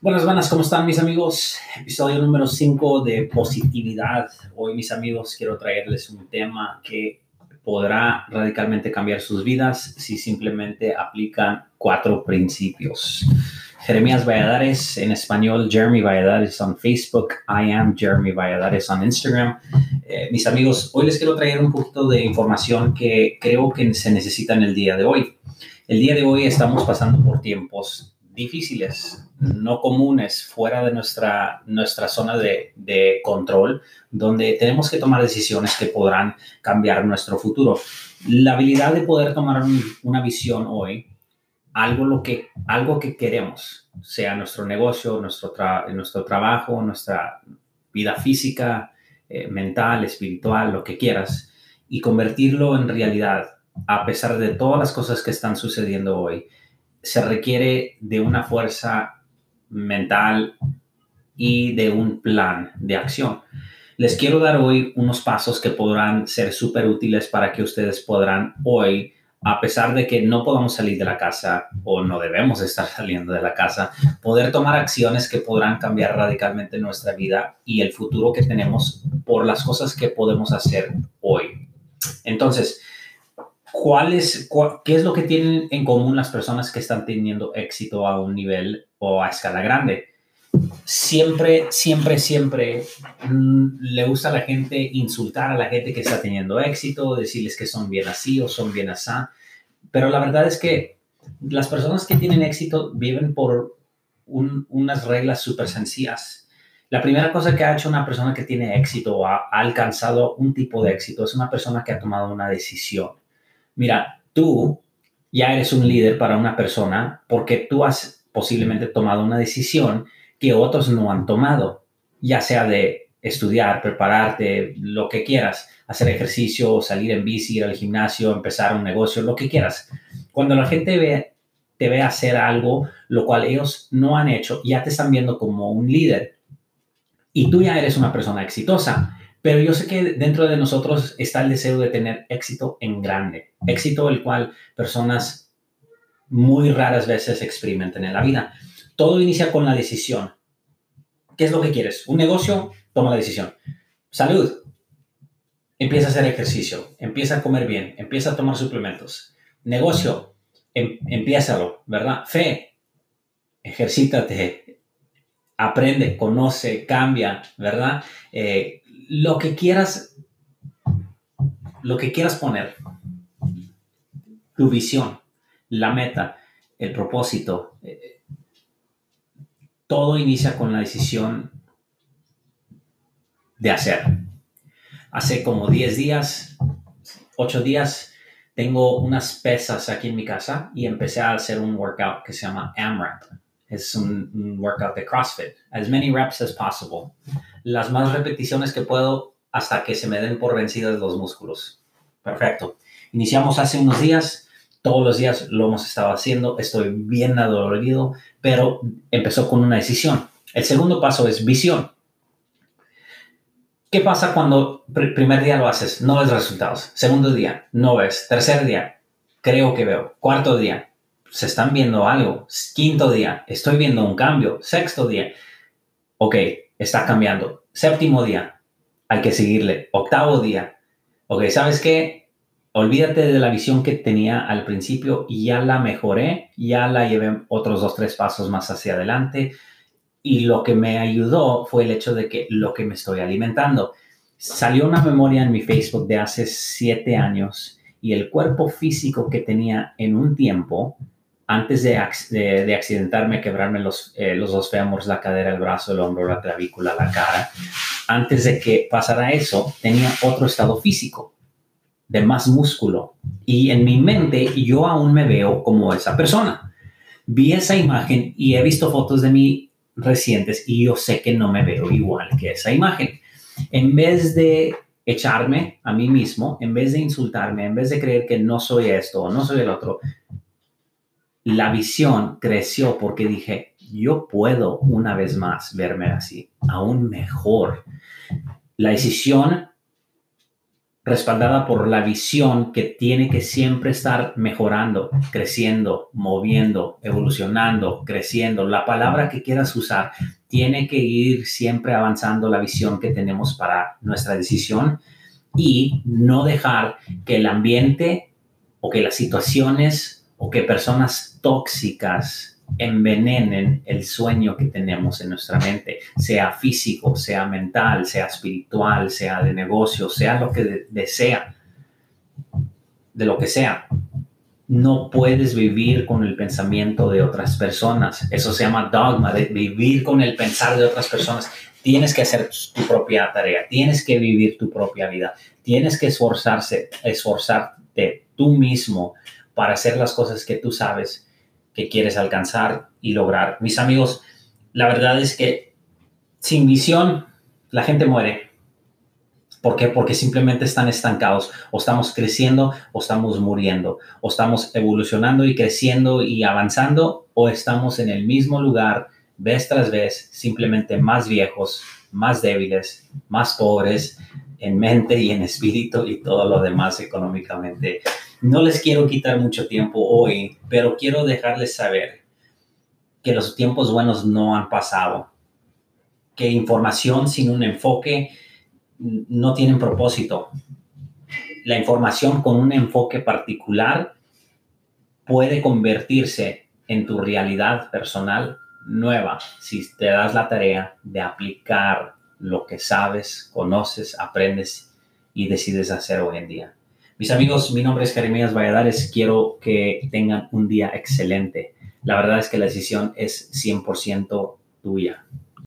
Buenas, buenas, ¿cómo están mis amigos? Episodio número 5 de positividad. Hoy mis amigos quiero traerles un tema que podrá radicalmente cambiar sus vidas si simplemente aplican cuatro principios. Jeremías Valladares en español, Jeremy Valladares on Facebook, I am Jeremy Valladares on Instagram. Eh, mis amigos, hoy les quiero traer un poquito de información que creo que se necesita en el día de hoy. El día de hoy estamos pasando por tiempos difíciles, no comunes, fuera de nuestra, nuestra zona de, control, donde tenemos que tomar decisiones que podrán cambiar nuestro futuro. La habilidad de poder tomar un, una visión hoy, algo, lo que, algo que queremos, sea nuestro negocio, nuestro, nuestro trabajo, nuestra vida física, eh, mental, espiritual, lo que quieras, y convertirlo en realidad, a pesar de todas las cosas que están sucediendo hoy se requiere de una fuerza mental y de un plan de acción. Les quiero dar hoy unos pasos que podrán ser súper útiles para que ustedes podrán hoy, a pesar de que no podamos salir de la casa o no debemos estar saliendo de la casa, poder tomar acciones que podrán cambiar radicalmente nuestra vida y el futuro que tenemos por las cosas que podemos hacer hoy. Entonces, ¿cuál es, ¿qué es lo que tienen en común las personas que están teniendo éxito a un nivel o a escala grande? Siempre, siempre, siempre mm, le gusta a la gente insultar a la gente que está teniendo éxito, decirles que son bien así o son bien así. Pero la verdad es que las personas que tienen éxito viven por unas reglas súper sencillas. La primera cosa que ha hecho una persona que tiene éxito o ha alcanzado un tipo de éxito es una persona que ha tomado una decisión mira, tú ya eres un líder para una persona porque tú has posiblemente tomado una decisión que otros no han tomado, ya sea de estudiar, prepararte, lo que quieras, hacer ejercicio, salir en bici, ir al gimnasio, empezar un negocio, lo que quieras. Cuando la gente ve, te ve hacer algo, lo cual ellos no han hecho, ya te están viendo como un líder y tú ya eres una persona exitosa. Pero yo sé que dentro de nosotros está el deseo de tener éxito en grande, éxito el cual personas muy raras veces experimentan en la vida. Todo inicia con la decisión. ¿Qué es lo que quieres? ¿Un negocio? Toma la decisión. Salud. Empieza a hacer ejercicio, empieza a comer bien, empieza a tomar suplementos. Negocio, em, empiézalo, ¿verdad? Fe, ejercítate, aprende, conoce, cambia, ¿verdad? Eh, lo que quieras, lo que quieras poner, tu visión, la meta, el propósito, eh, todo inicia con la decisión de hacer. Hace como 10 días, 8 días, tengo unas pesas aquí en mi casa y empecé a hacer un workout que se llama AMRAP. Es un, un workout de CrossFit. As many reps as possible las más repeticiones que puedo hasta que se me den por vencidas los músculos. Perfecto. Iniciamos hace unos días, todos los días lo hemos estado haciendo, estoy bien adolorido, pero empezó con una decisión. El segundo paso es visión. ¿Qué pasa cuando primer día lo haces? No ves resultados. Segundo día, no ves. Tercer día, creo que veo. Cuarto día, se están viendo algo. Quinto día, estoy viendo un cambio. Sexto día, ok, está cambiando. Séptimo día, hay que seguirle. Octavo día, ok, ¿sabes qué? Olvídate de la visión que tenía al principio y ya la mejoré, ya la llevé otros dos, tres pasos más hacia adelante. Y lo que me ayudó fue el hecho de que lo que me estoy alimentando. Salió una memoria en mi Facebook de hace siete años y el cuerpo físico que tenía en un tiempo antes de, de, accidentarme, quebrarme los, eh, los dos fémurs, la cadera, el brazo, el hombro, la clavícula, la cara, antes de que pasara eso, tenía otro estado físico, de más músculo. Y en mi mente yo aún me veo como esa persona. Vi esa imagen y he visto fotos de mí recientes y yo sé que no me veo igual que esa imagen. En vez de echarme a mí mismo, en vez de insultarme, en vez de creer que no soy esto o no soy el otro, la visión creció porque dije, yo puedo una vez más verme así, aún mejor. La decisión respaldada por la visión que tiene que siempre estar mejorando, creciendo, moviendo, evolucionando, creciendo. La palabra que quieras usar tiene que ir siempre avanzando la visión que tenemos para nuestra decisión y no dejar que el ambiente o que las situaciones o que personas tóxicas envenenen el sueño que tenemos en nuestra mente, sea físico, sea mental, sea espiritual, sea de negocio, sea lo que desea, de lo que sea. No puedes vivir con el pensamiento de otras personas. Eso se llama dogma, de vivir con el pensar de otras personas. Tienes que hacer tu propia tarea, tienes que vivir tu propia vida, tienes que esforzarse, esforzarte tú mismo para hacer las cosas que tú sabes que quieres alcanzar y lograr. Mis amigos, la verdad es que sin visión la gente muere. ¿Por qué? Porque simplemente están estancados. O estamos creciendo o estamos muriendo. O estamos evolucionando y creciendo y avanzando o estamos en el mismo lugar vez tras vez, simplemente más viejos, más débiles, más pobres en mente y en espíritu y todo lo demás económicamente no les quiero quitar mucho tiempo hoy, pero quiero dejarles saber que los tiempos buenos no han pasado, que información sin un enfoque no tiene propósito. La información con un enfoque particular puede convertirse en tu realidad personal nueva si te das la tarea de aplicar lo que sabes, conoces, aprendes y decides hacer hoy en día. Mis amigos, mi nombre es Jeremías Valladares. Quiero que tengan un día excelente. La verdad es que la decisión es 100% tuya.